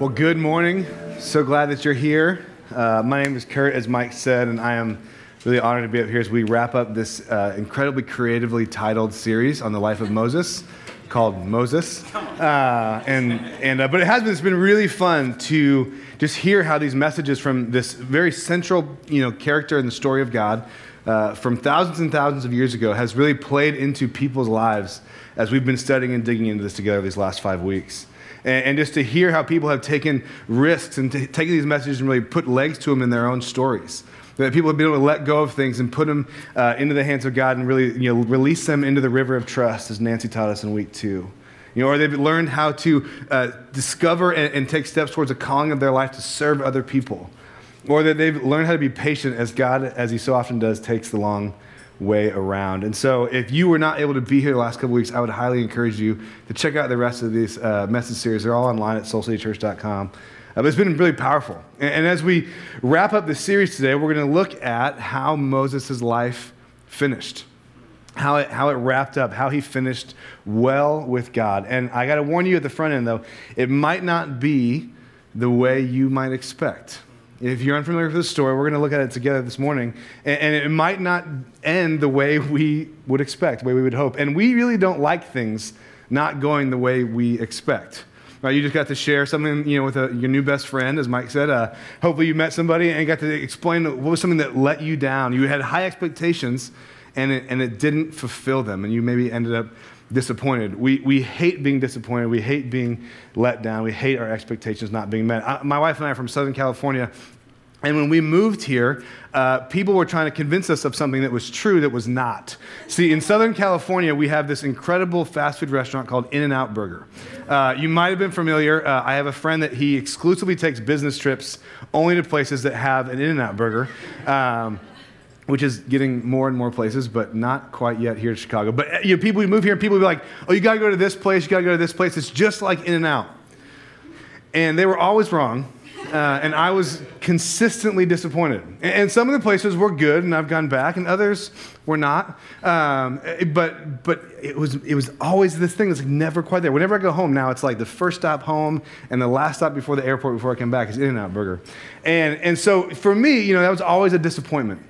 Well, good morning. So glad that you're here. Uh, my name is Kurt, as Mike said, and I am really honored to be up here as we wrap up this uh, incredibly creatively titled series on the life of Moses called Moses. Uh, and, and, uh, but it has been, it's been really fun to just hear how these messages from this very central you know, character in the story of God uh, from thousands and thousands of years ago has really played into people's lives as we've been studying and digging into this together these last five weeks and, and just to hear how people have taken risks and t- taken these messages and really put legs to them in their own stories. That people have been able to let go of things and put them uh, into the hands of God and really you know, release them into the river of trust, as Nancy taught us in week two. You know, or they've learned how to uh, discover and, and take steps towards a calling of their life to serve other people. Or that they've learned how to be patient as God, as He so often does, takes the long way around. And so, if you were not able to be here the last couple weeks, I would highly encourage you to check out the rest of these uh, message series. They're all online at soulcitychurch.com. Uh, but it's been really powerful. And, and as we wrap up the series today, we're going to look at how Moses' life finished, how it, how it wrapped up, how he finished well with God. And I got to warn you at the front end, though, it might not be the way you might expect. If you're unfamiliar with the story, we're going to look at it together this morning. And, and, it might not end the way we would expect, the way we would hope. And we really don't like things not going the way we expect. Right, you just got to share something, you know, with a, your new best friend, as Mike said. Uh, hopefully, you met somebody and got to explain what was something that let you down. You had high expectations, and it, and it didn't fulfill them, and you maybe ended up disappointed. We, we hate being disappointed. We hate being let down. We hate our expectations not being met. I, my wife and I are from Southern California. And when we moved here, uh, people were trying to convince us of something that was true that was not. See, in Southern California, we have this incredible fast food restaurant called In N Out Burger. Uh, you might have been familiar. Uh, I have a friend that he exclusively takes business trips only to places that have an In N Out Burger. Um, which is getting more and more places, but not quite yet here in Chicago. But you know, people, we move here and people be like, oh, you got to go to this place, you got to go to this place. It's just like In N Out. And they were always wrong. Uh, and I was consistently disappointed. And some of the places were good, and I've gone back, and others were not. Um, but but it was it was always this thing that's like never quite there. Whenever I go home now, it's like the first stop home and the last stop before the airport before I come back is In-N-Out Burger. And and so for me, you know, that was always a disappointment.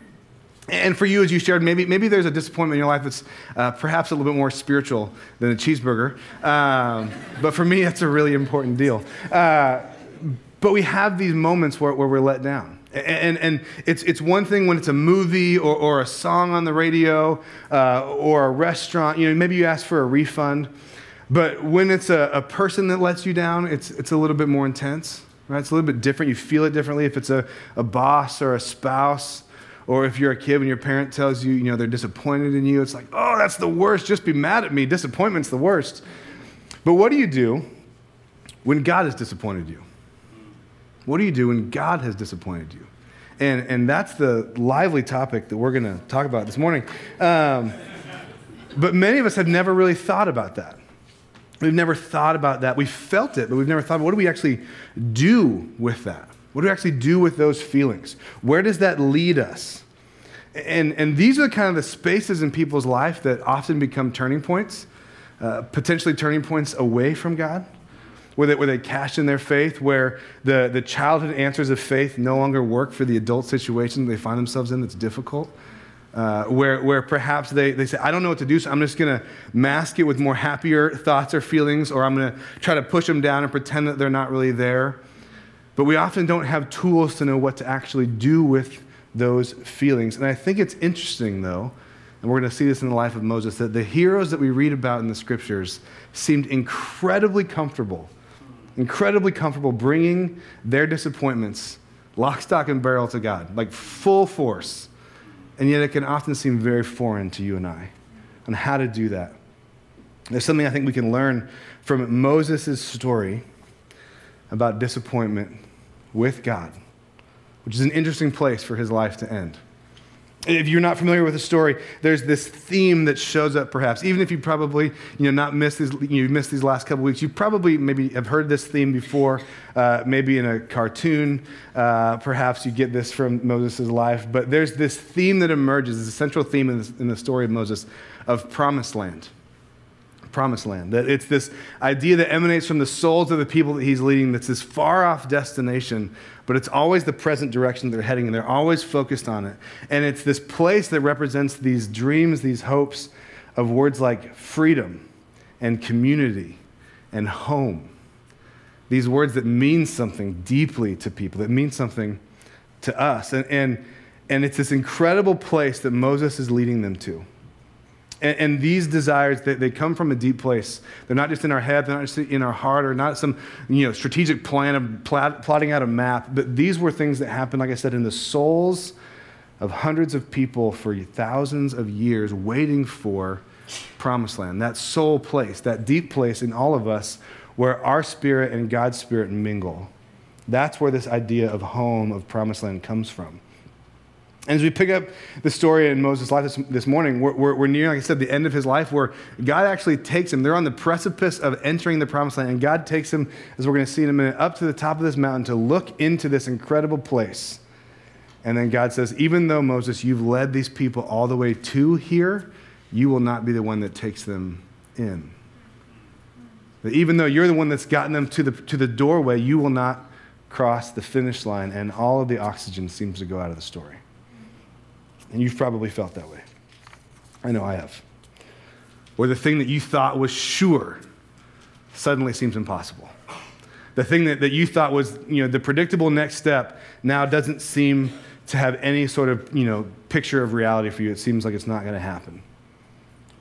And for you, as you shared, maybe, maybe there's a disappointment in your life that's uh, perhaps a little bit more spiritual than a cheeseburger. Um, but for me, it's a really important deal. Uh, but we have these moments where, where we're let down. And, and it's, it's one thing when it's a movie or, or a song on the radio uh, or a restaurant. You know, maybe you ask for a refund. But when it's a, a person that lets you down, it's, it's a little bit more intense. Right? It's a little bit different. You feel it differently if it's a, a boss or a spouse or if you're a kid and your parent tells you, you know, they're disappointed in you, it's like, oh, that's the worst. Just be mad at me. Disappointment's the worst. But what do you do when God has disappointed you? What do you do when God has disappointed you? And, and that's the lively topic that we're going to talk about this morning. Um, but many of us have never really thought about that. We've never thought about that. We've felt it, but we've never thought, what do we actually do with that? What do we actually do with those feelings? Where does that lead us? And, and these are kind of the spaces in people's life that often become turning points, uh, potentially turning points away from God, where they, where they cash in their faith, where the, the childhood answers of faith no longer work for the adult situation they find themselves in that's difficult. Uh, where, where perhaps they, they say, I don't know what to do, so I'm just going to mask it with more happier thoughts or feelings, or I'm going to try to push them down and pretend that they're not really there. But we often don't have tools to know what to actually do with those feelings. And I think it's interesting, though, and we're going to see this in the life of Moses, that the heroes that we read about in the scriptures seemed incredibly comfortable, incredibly comfortable bringing their disappointments lock, stock, and barrel to God, like full force. And yet it can often seem very foreign to you and I on how to do that. There's something I think we can learn from Moses' story about disappointment with God, which is an interesting place for his life to end. If you're not familiar with the story, there's this theme that shows up perhaps. Even if you probably, you know, not missed these, you missed these last couple weeks, you probably maybe have heard this theme before, uh, maybe in a cartoon. Uh, perhaps you get this from Moses' life. But there's this theme that emerges, this central theme in, in the story of Moses, of promised land promised land. That it's this idea that emanates from the souls of the people that he's leading, that's this far off destination, but it's always the present direction they're heading, and they're always focused on it. And it's this place that represents these dreams, these hopes of words like freedom and community and home. These words that mean something deeply to people, that mean something to us. And, and, and it's this incredible place that Moses is leading them to. And, and, these desires, they, they come from a deep place. They're not just in our head, they're not just in our heart, or not some you know, strategic plan of plot, plotting out a map. But these were things that happened, like I said, in the souls of hundreds of people for thousands of years waiting for promised land. That soul place, that deep place in all of us where our spirit and God's spirit mingle. That's where this idea of home, of promised land comes from. And as we pick up the story in Moses' life this, this morning, we're, we're, we're, near, like I said, the end of his life where God actually takes him. They're on the precipice of entering the promised land, and God takes him, as we're going to see in a minute, up to the top of this mountain to look into this incredible place. And then God says, Even though, Moses, you've led these people all the way to here, you will not be the one that takes them in. That even though you're the one that's gotten them to the, to the doorway, you will not cross the finish line, and all of the oxygen seems to go out of the story. And you've probably felt that way. I know I have. Where the thing that you thought was sure suddenly seems impossible. The thing that, that you thought was you know, the predictable next step now doesn't seem to have any sort of you know, picture of reality for you. It seems like it's not going to happen.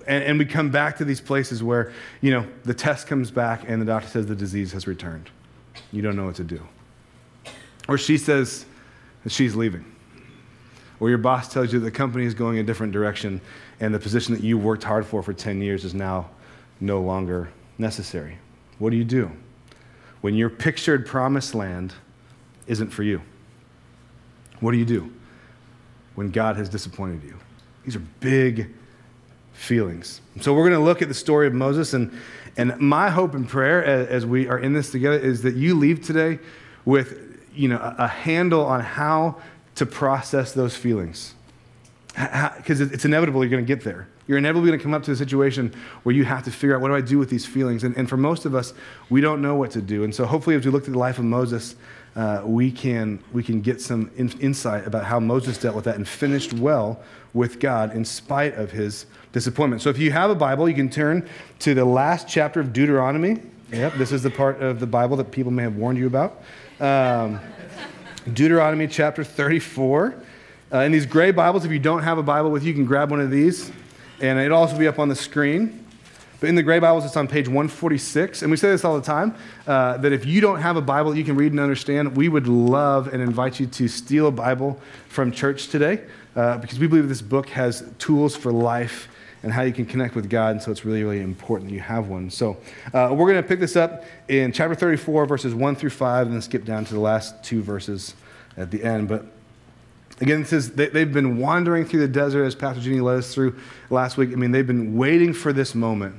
And, and we come back to these places where you know, the test comes back and the doctor says the disease has returned. You don't know what to do. Or she says that she's leaving or your boss tells you the company is going a different direction and the position that you worked hard for for 10 years is now no longer necessary. What do you do when your pictured promised land isn't for you? What do you do when God has disappointed you? These are big feelings. So we're going to look at the story of Moses and and my hope and prayer as, as we are in this together is that you leave today with you know a, a handle on how to process those feelings. Because it's inevitable you're going to get there. You're inevitably going to come up to a situation where you have to figure out what do I do with these feelings? And, and for most of us, we don't know what to do. And so hopefully, as we look at the life of Moses, uh, we, can, we can get some in, insight about how Moses dealt with that and finished well with God in spite of his disappointment. So if you have a Bible, you can turn to the last chapter of Deuteronomy. Yep, this is the part of the Bible that people may have warned you about. Um, Deuteronomy chapter 34. Uh, in these gray Bibles, if you don't have a Bible with you, you can grab one of these, and it'll also be up on the screen. But in the gray Bibles, it's on page 146. And we say this all the time uh, that if you don't have a Bible you can read and understand, we would love and invite you to steal a Bible from church today uh, because we believe this book has tools for life and how you can connect with God. And so it's really, really important that you have one. So uh, we're going to pick this up in chapter 34, verses 1 through 5, and then skip down to the last two verses at the end. But again, this is, they, they've been wandering through the desert as Pastor Jenny led us through last week. I mean, they've been waiting for this moment.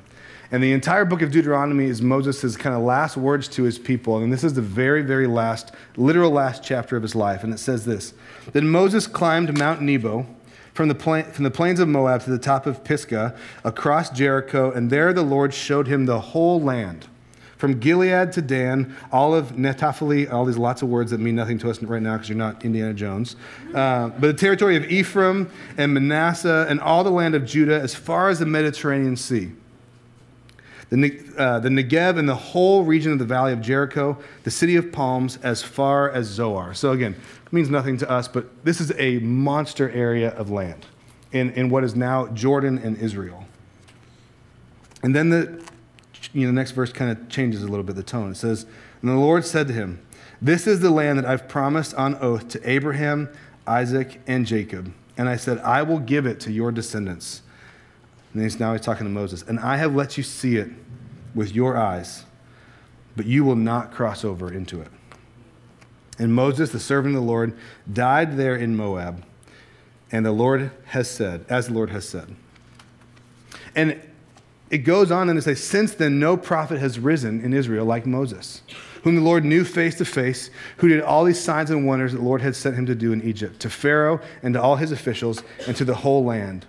And the entire book of Deuteronomy is Moses' kind of last words to his people. And this is the very, very last, literal last chapter of his life. And it says this Then Moses climbed Mount Nebo from the, from the plains of Moab to the top of Pisgah, across Jericho, and there the Lord showed him the whole land. From Gilead to Dan, all of Naphtali, all these lots of words that mean nothing to us right now because you're not Indiana Jones. Uh, but the territory of Ephraim and Manasseh and all the land of Judah as far as the Mediterranean Sea the, uh, the Negev and the whole region of the valley of Jericho, the city of palms, as far as Zoar. So, again, means nothing to us, but this is a monster area of land in, in what is now Jordan and Israel. And then the, you know, the next verse kind of changes a little bit the tone. It says, And the Lord said to him, This is the land that I've promised on oath to Abraham, Isaac, and Jacob. And I said, I will give it to your descendants. And he's, now he's talking to Moses. And I have let you see it with your eyes, but you will not cross over into it. And Moses, the servant of the Lord, died there in Moab. And the Lord has said, as the Lord has said. And it goes on and it says, Since then, no prophet has risen in Israel like Moses, whom the Lord knew face to face, who did all these signs and wonders that the Lord had sent him to do in Egypt, to Pharaoh and to all his officials and to the whole land.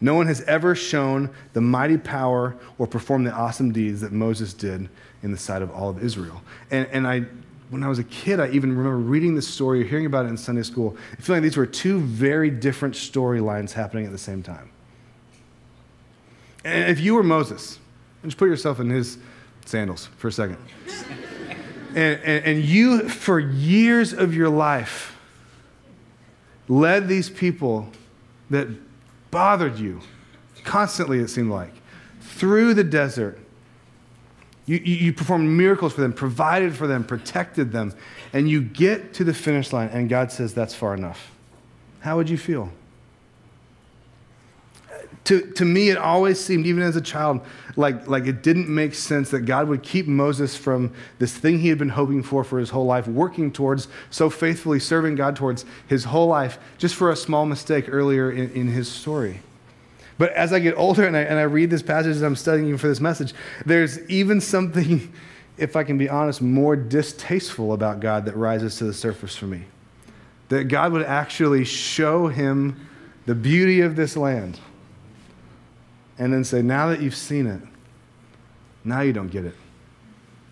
No one has ever shown the mighty power or performed the awesome deeds that Moses did in the sight of all of Israel. And, and I, when I was a kid, I even remember reading this story, or hearing about it in Sunday school, feeling like these were two very different storylines happening at the same time. And if you were Moses, just put yourself in his sandals for a second. and, and, and you, for years of your life, led these people that bothered you constantly, it seemed like, through the desert. You, you, you, performed miracles for them, provided for them, protected them, and you get to the finish line, and God says, That's far enough. How would you feel? To, to me, it always seemed, even as a child, like, like it didn't make sense that God would keep Moses from this thing he had been hoping for for his whole life, working towards, so faithfully serving God towards his whole life, just for a small mistake earlier in, in his story. But as I get older and I, and I read this passage as I'm studying for this message, there's even something, if I can be honest, more distasteful about God that rises to the surface for me. That God would actually show him the beauty of this land and then say, now that you've seen it, now you don't get it.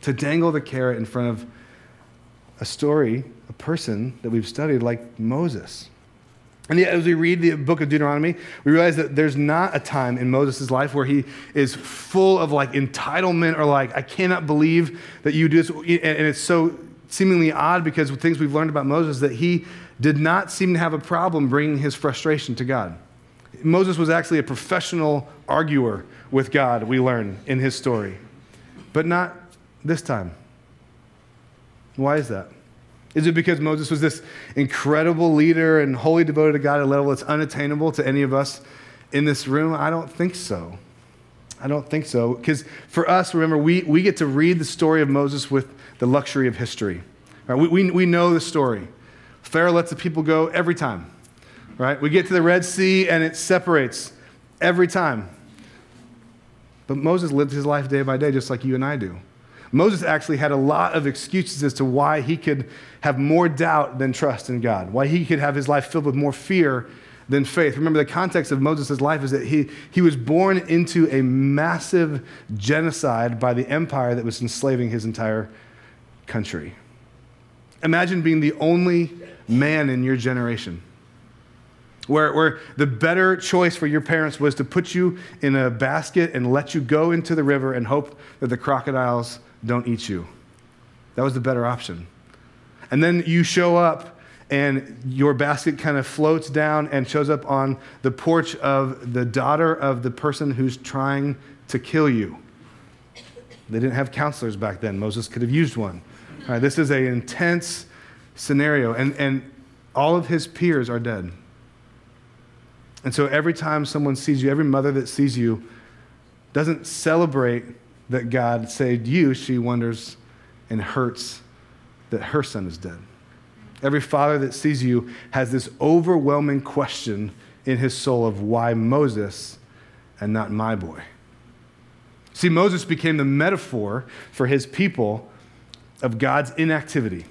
To dangle the carrot in front of a story, a person that we've studied like Moses. And yet, as we read the book of Deuteronomy, we realize that there's not a time in Moses' life where he is full of like entitlement or like, I cannot believe that you do this. And it's so seemingly odd because things we've learned about Moses that he did not seem to have a problem bringing his frustration to God. Moses was actually a professional arguer with God, we learn in his story, but not this time. Why is that? Is it because Moses was this incredible leader and wholly devoted to God at a level that's unattainable to any of us in this room? I don't think so. I don't think so. Because for us, remember, we, we get to read the story of Moses with the luxury of history. Right? We, we, we know the story. Pharaoh lets the people go every time right? We get to the Red Sea and it separates every time. But Moses lived his life day by day just like you and I do. Moses actually had a lot of excuses as to why he could have more doubt than trust in God, why he could have his life filled with more fear than faith. Remember, the context of Moses' life is that he, he was born into a massive genocide by the empire that was enslaving his entire country. Imagine being the only man in your generation where, where the better choice for your parents was to put you in a basket and let you go into the river and hope that the crocodiles don't eat you. That was the better option. And then you show up and your basket kind of floats down and shows up on the porch of the daughter of the person who's trying to kill you. They didn't have counselors back then. Moses could have used one. All right, this is an intense scenario, and, and all of his peers are dead. And so every time someone sees you, every mother that sees you doesn't celebrate that God saved you, she wonders and hurts that her son is dead. Every father that sees you has this overwhelming question in his soul of why Moses and not my boy. See, Moses became the metaphor for his people of God's inactivity.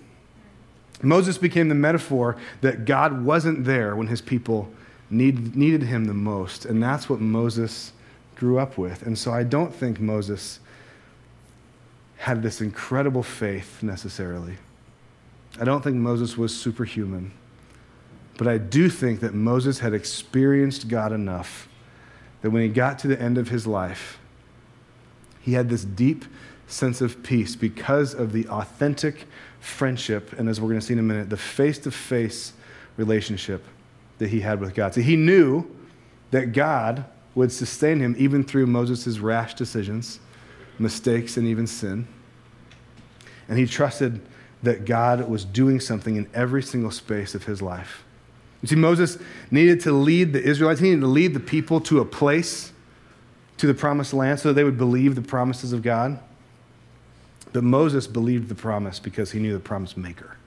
Moses became the metaphor that God wasn't there when his people need, needed him the most. And that's what Moses grew up with. And so I don't think Moses had this incredible faith necessarily. I don't think Moses was superhuman. But I do think that Moses had experienced God enough that when he got to the end of his life, he had this deep sense of peace because of the authentic friendship, and as we're going to see in a minute, the face to face relationship that he had with God. So he knew that God would sustain him even through Moses' rash decisions, mistakes, and even sin. And he trusted that God was doing something in every single space of his life. You see, Moses needed to lead the Israelites, he needed to lead the people to a place, to the promised land, so that they would believe the promises of God. But Moses believed the promise because he knew the promise maker.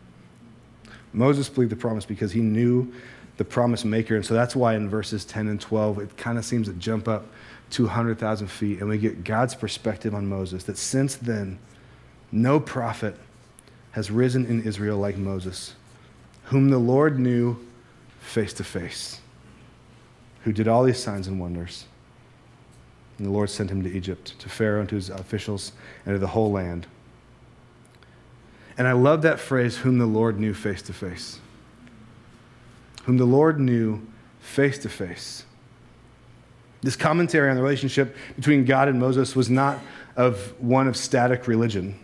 Moses believed the promise because he knew the promise maker. And so that's why in verses 10 and 12, it kind of seems to jump up 200,000 feet, and we get God's perspective on Moses that since then, no prophet has risen in Israel like Moses, whom the Lord knew face to face. who did all these signs and wonders. And the Lord sent him to Egypt, to Pharaoh and to his officials, and to the whole land. And I love that phrase, whom the Lord knew face to face. Whom the Lord knew face to face. This commentary on the relationship between God and Moses was not of one of static religion,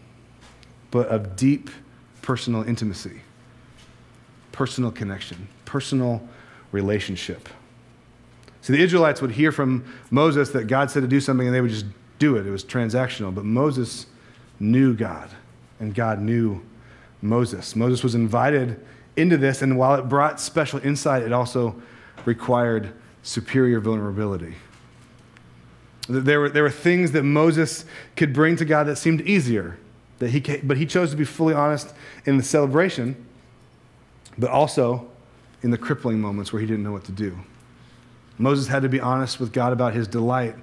but of deep personal intimacy, personal connection, personal relationship. So the Israelites would hear from Moses that God said to do something and they would just do it. It was transactional. But Moses knew God and God knew Moses. Moses was invited into this, and while it brought special insight, it also required superior vulnerability. There were, there were things that Moses could bring to God that seemed easier, that he, but he chose to be fully honest in the celebration, but also in the crippling moments where he didn't know what to do. Moses had to be honest with God about his delight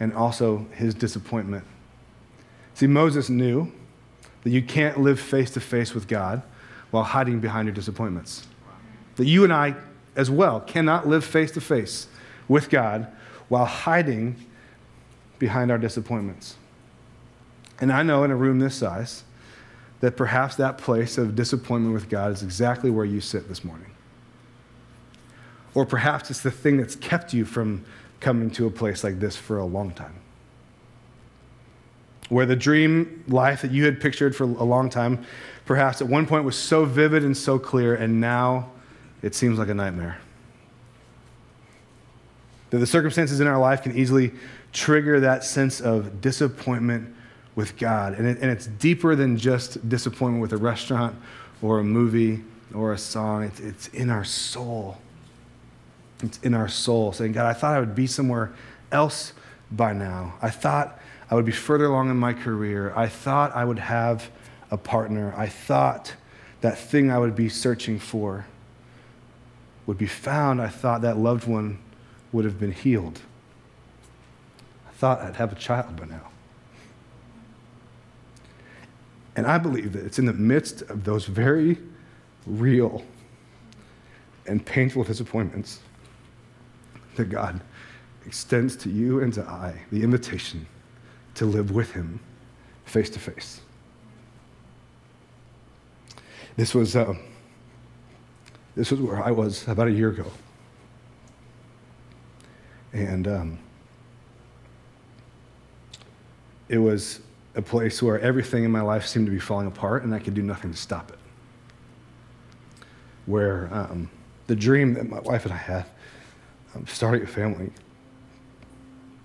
and also his disappointment. See, Moses knew that you can't live face to face with God while hiding behind your disappointments. That you and I, as well, cannot live face to face with God while hiding behind our disappointments. And I know in a room this size that perhaps that place of disappointment with God is exactly where you sit this morning. Or perhaps it's the thing that's kept you from coming to a place like this for a long time. Where the dream life that you had pictured for a long time, perhaps at one point was so vivid and so clear, and now it seems like a nightmare. That the circumstances in our life can easily trigger that sense of disappointment with God. And, it, and it's deeper than just disappointment with a restaurant or a movie or a song, it's, it's in our soul. It's in our soul, saying, God, I thought I would be somewhere else by now. I thought I would be further along in my career. I thought I would have a partner. I thought that thing I would be searching for would be found. I thought that loved one would have been healed. I thought I'd have a child by now. And I believe that it's in the midst of those very real and painful disappointments that God extends to you and to I the invitation to live with Him face to face. This was, uh, this is where I was about a year ago. And um, it was a place where everything in my life seemed to be falling apart and I could do nothing to stop it. Where um, the dream that my wife and I had um, starting a family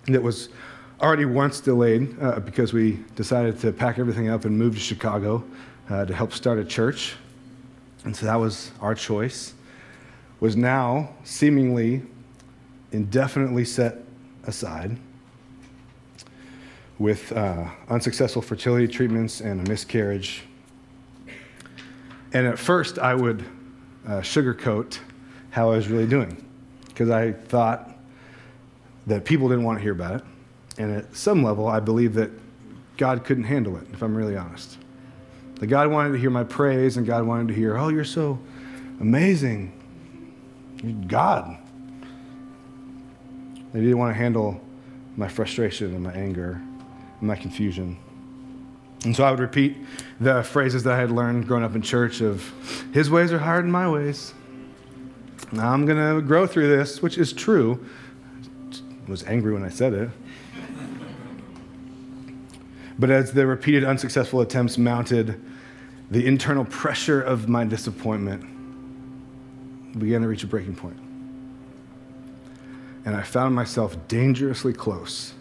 that was already once delayed uh, because we decided to pack everything up and move to Chicago uh, to help start a church. And so that was our choice, was now seemingly indefinitely set aside with uh, unsuccessful fertility treatments and a miscarriage. And at first, I would uh, sugarcoat how I was really doing because I thought that people didn't want to hear about it. And at some level, I believe that God couldn't handle it, if I'm really honest. That God wanted to hear my praise, and God wanted to hear, oh, you're so amazing. You're God. They didn't want to handle my frustration and my anger and my confusion. And so I would repeat the phrases that I had learned growing up in church of, His ways are higher than my ways. I'm going to grow through this, which is true. I was angry when I said it. But as the repeated unsuccessful attempts mounted, the internal pressure of my disappointment began to reach a breaking point. And I found myself dangerously close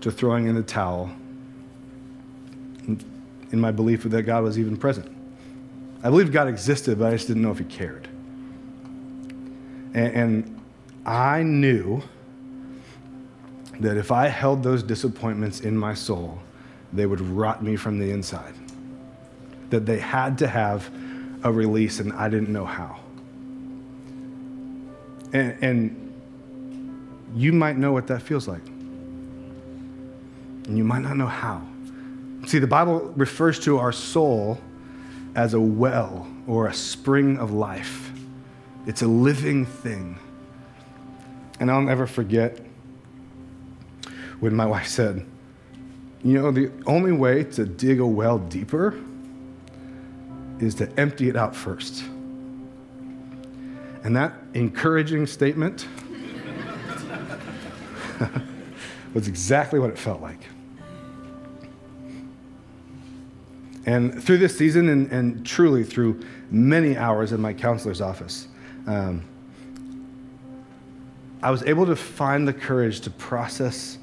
to throwing in the towel in my belief that God was even present. I believed God existed, but I just didn't know if He cared. And, and I knew that if I held those disappointments in my soul, they would rot me from the inside. That they had to have a release, and I didn't know how. And, and you might know what that feels like, and you might not know how. See, the Bible refers to our soul as a well or a spring of life. It's a living thing. And I'll never forget when my wife said, You know, the only way to dig a well deeper is to empty it out first. And that encouraging statement was exactly what it felt like. And through this season, and, and truly through many hours in my counselor's office, um, I was able to find the courage to process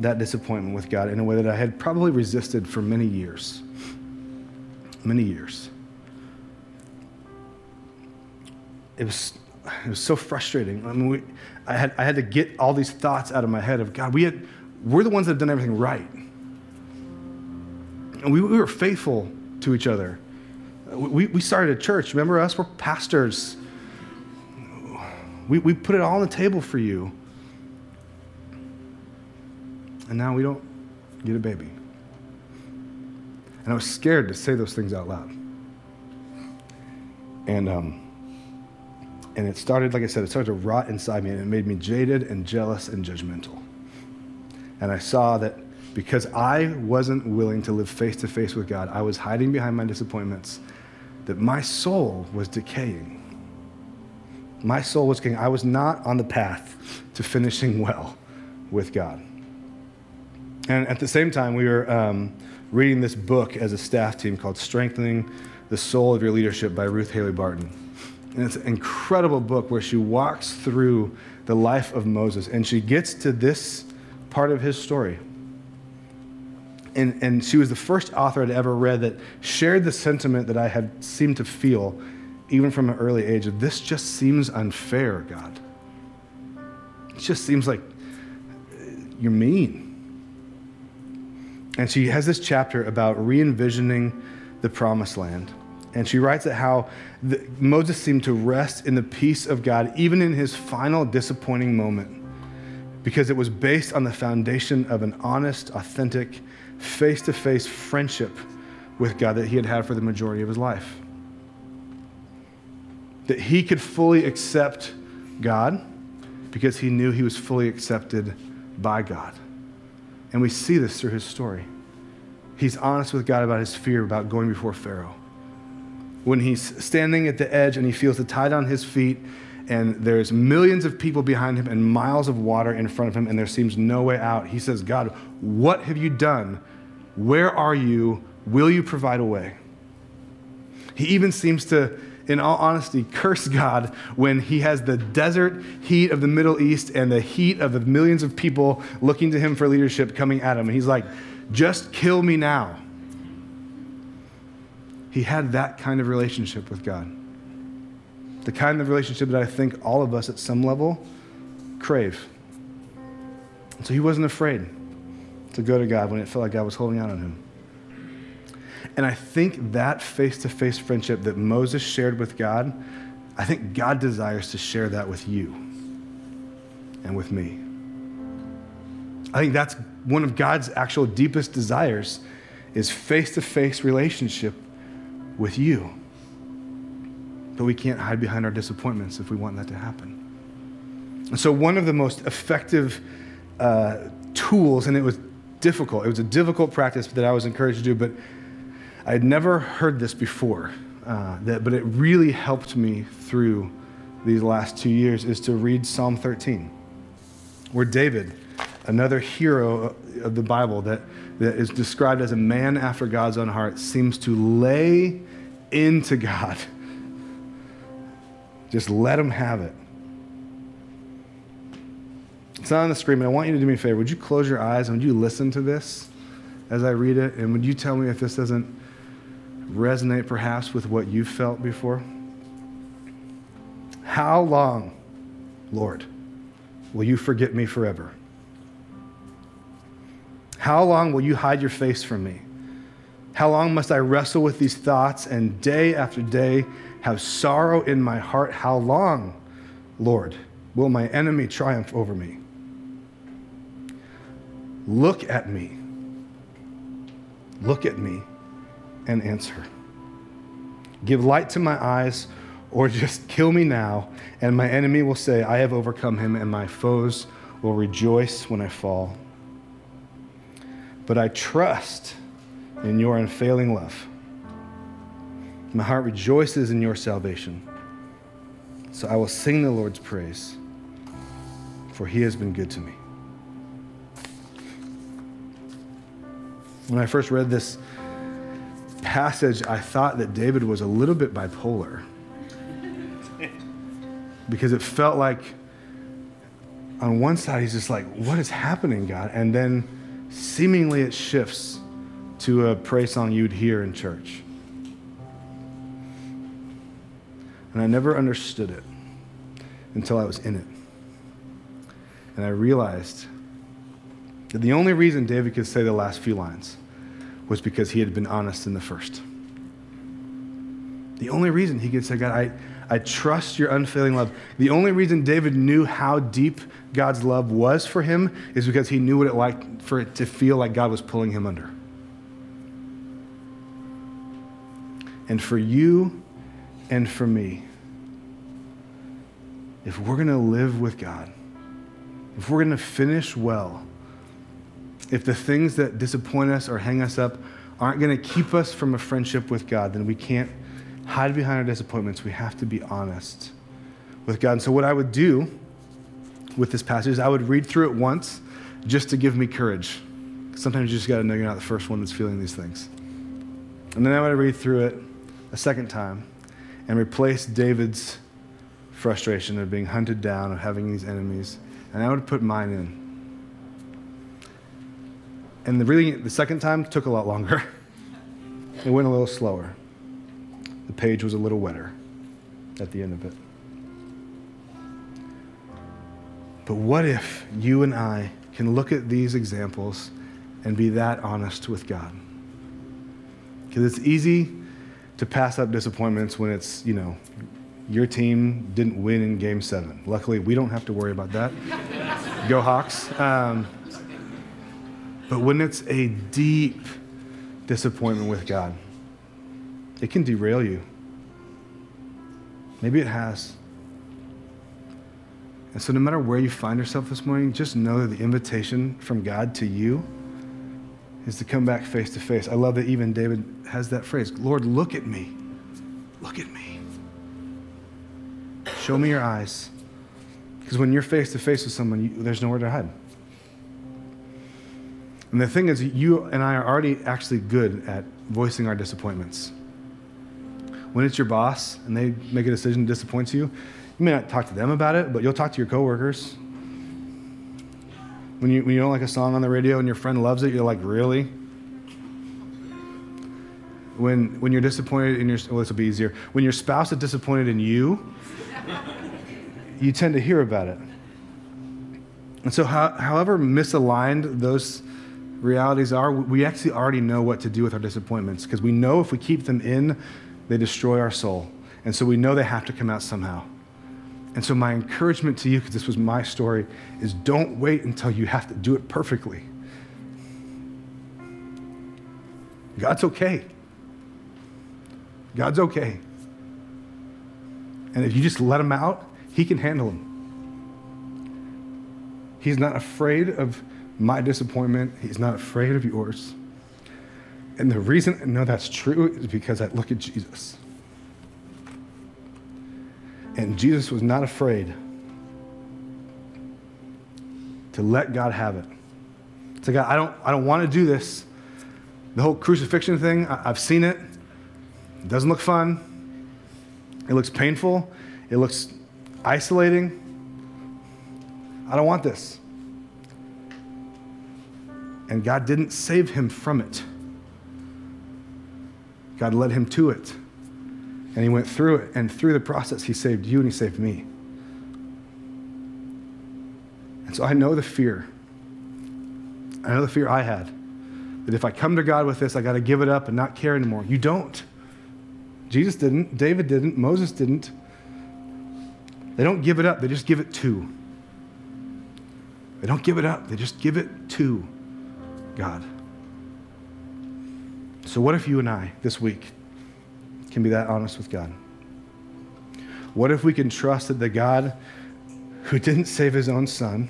that disappointment with God in a way that I had probably resisted for many years. Many years. It was, it was so frustrating. I mean, we, I, had, I had to get all these thoughts out of my head of God, we had, we're the ones that have done everything right. And we, we were faithful to each other. We, we started a church. Remember us? We're pastors. We, we put it all on the table for you. And now we don't get a baby. And I was scared to say those things out loud. And, um, and it started, like I said, it started to rot inside me, and it made me jaded and jealous and judgmental. And I saw that because I wasn't willing to live face to face with God, I was hiding behind my disappointments, that my soul was decaying. My soul was decaying. I was not on the path to finishing well with God. And at the same time, we were um, reading this book as a staff team called Strengthening the Soul of Your Leadership by Ruth Haley Barton. And it's an incredible book where she walks through the life of Moses and she gets to this part of his story and, and she was the first author I'd ever read that shared the sentiment that I had seemed to feel, even from an early age, of this just seems unfair, God. It just seems like you're mean. And she has this chapter about re envisioning the promised land. And she writes that how the, Moses seemed to rest in the peace of God, even in his final disappointing moment, because it was based on the foundation of an honest, authentic, face to face friendship with God that he had had for the majority of his life. That he could fully accept God because he knew he was fully accepted by God. And we see this through his story. He's honest with God about his fear about going before Pharaoh. When he's standing at the edge and he feels the tide on his feet, and there's millions of people behind him and miles of water in front of him, and there seems no way out, he says, God, what have you done where are you? Will you provide a way? He even seems to, in all honesty, curse God when he has the desert heat of the Middle East and the heat of the millions of people looking to him for leadership coming at him. And he's like, just kill me now. He had that kind of relationship with God. The kind of relationship that I think all of us at some level crave. So he wasn't afraid to go to God when it felt like God was holding out on him. And I think that face to face friendship that Moses shared with God, I think God desires to share that with you and with me. I think that's one of God's actual deepest desires is face to face relationship with you. But we can't hide behind our disappointments if we want that to happen. And so, one of the most effective uh, tools, and it was difficult. It was a difficult practice that I was encouraged to do, but I had never heard this before. Uh, that, but it really helped me through these last two years is to read Psalm 13, where David, another hero of the Bible that, that is described as a man after God's own heart, seems to lay into God. Just let him have it. It's not on the screen, but I want you to do me a favor. Would you close your eyes and would you listen to this as I read it? And would you tell me if this doesn't resonate perhaps with what you've felt before? How long, Lord, will you forget me forever? How long will you hide your face from me? How long must I wrestle with these thoughts and day after day have sorrow in my heart? How long, Lord, will my enemy triumph over me? Look at me. Look at me and answer. Give light to my eyes, or just kill me now, and my enemy will say, I have overcome him, and my foes will rejoice when I fall. But I trust in your unfailing love. My heart rejoices in your salvation. So I will sing the Lord's praise, for he has been good to me. When I first read this passage, I thought that David was a little bit bipolar because it felt like on one side he's just like, What is happening, God? And then seemingly it shifts to a praise song you'd hear in church. And I never understood it until I was in it. And I realized that the only reason David could say the last few lines was because he had been honest in the first. The only reason he could say, God, I, I trust your unfailing love. The only reason David knew how deep God's love was for him is because he knew what it like for it to feel like God was pulling him under. And for you and for me, if we're going to live with God, if we're going to finish well, if the things that disappoint us or hang us up aren't going to keep us from a friendship with God, then we can't hide behind our disappointments. We have to be honest with God. And so, what I would do with this passage is I would read through it once just to give me courage. Sometimes you just got to know you're not the first one that's feeling these things. And then I would read through it a second time and replace David's frustration of being hunted down, of having these enemies, and I would put mine in. And the reading the second time took a lot longer. it went a little slower. The page was a little wetter at the end of it. But what if you and I can look at these examples and be that honest with God? Because it's easy to pass up disappointments when it's, you know, your team didn't win in game seven. Luckily, we don't have to worry about that. Go Hawks. Um, but when it's a deep disappointment with God, it can derail you. Maybe it has. And so, no matter where you find yourself this morning, just know that the invitation from God to you is to come back face to face. I love that even David has that phrase Lord, look at me. Look at me. Show me your eyes. Because when you're face to face with someone, you, there's nowhere to hide. And the thing is, you and I are already actually good at voicing our disappointments. When it's your boss and they make a decision that disappoints you, you may not talk to them about it, but you'll talk to your coworkers. When you, when you don't like a song on the radio and your friend loves it, you're like, really? When, when you're disappointed in your, well, this will be easier. When your spouse is disappointed in you, you tend to hear about it. And so, how, however misaligned those realities are, we actually already know what to do with our disappointments because we know if we keep them in, they destroy our soul. And so we know they have to come out somehow. And so, my encouragement to you, because this was my story, is don't wait until you have to do it perfectly. God's okay. God's okay. And if you just let Him out, He can handle them. He's not afraid of my disappointment. He's not afraid of yours. And the reason I know that's true is because I look at Jesus. And Jesus was not afraid to let God have it. It's like, I don't, I don't want to do this. The whole crucifixion thing, I, I've seen it. It doesn't look fun. It looks painful. It looks isolating. I don't want this. And God didn't save him from it. God led him to it. And he went through it. And through the process, he saved you and he saved me. And so I know the fear. I know the fear I had that if I come to God with this, I got to give it up and not care anymore. You don't. Jesus didn't. David didn't. Moses didn't. They don't give it up, they just give it to. They don't give it up, they just give it to. God. So, what if you and I this week can be that honest with God? What if we can trust that the God who didn't save his own son,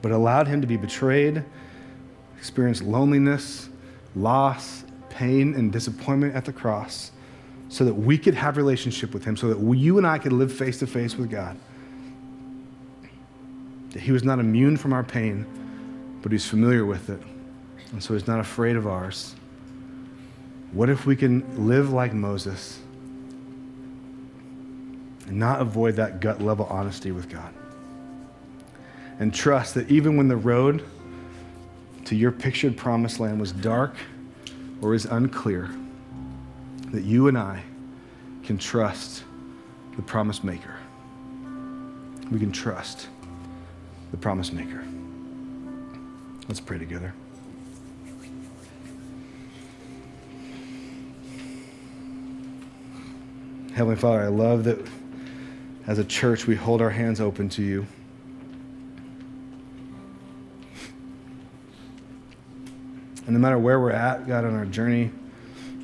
but allowed him to be betrayed, experience loneliness, loss, pain, and disappointment at the cross, so that we could have relationship with him, so that you and I could live face to face with God. That he was not immune from our pain, but he's familiar with it. And so he's not afraid of ours. What if we can live like Moses and not avoid that gut level honesty with God? And trust that even when the road to your pictured promised land was dark or is unclear, that you and I can trust the promise maker. We can trust the promise maker. Let's pray together. Heavenly Father, I love that as a church we hold our hands open to you. And no matter where we're at, God, on our journey,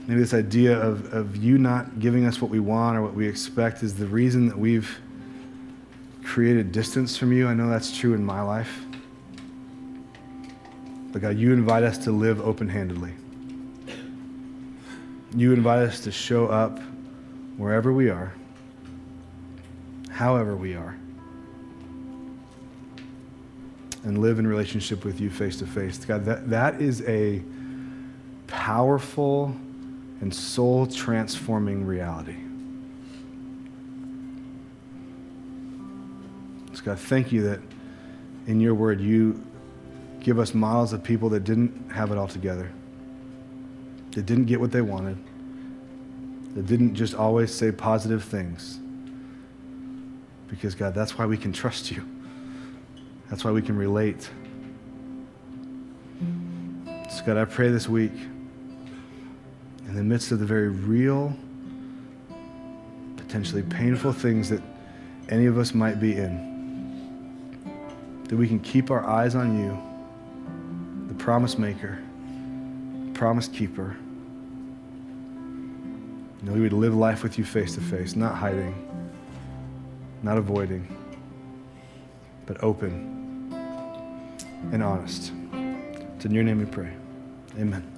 maybe this idea of, of you not giving us what we want or what we expect is the reason that we've created distance from you. I know that's true in my life. But God, you invite us to live open handedly. You invite us to show up wherever we are, however we are, and live in relationship with you face to face. God, that, that is a powerful and soul transforming reality. So, God, thank you that in your word you give us models of people that didn't have it all together, that didn't get what they wanted that didn't just always say positive things. Because, God, that's why we can trust you. That's why we can relate. So, God, I pray this week, in the midst of the very real, potentially painful things that any of us might be in, that we can keep our eyes on you, promise maker, promise keeper you know, we would live life with you face to face, not hiding, not avoiding, but open and honest. It's in your name we pray. Amen.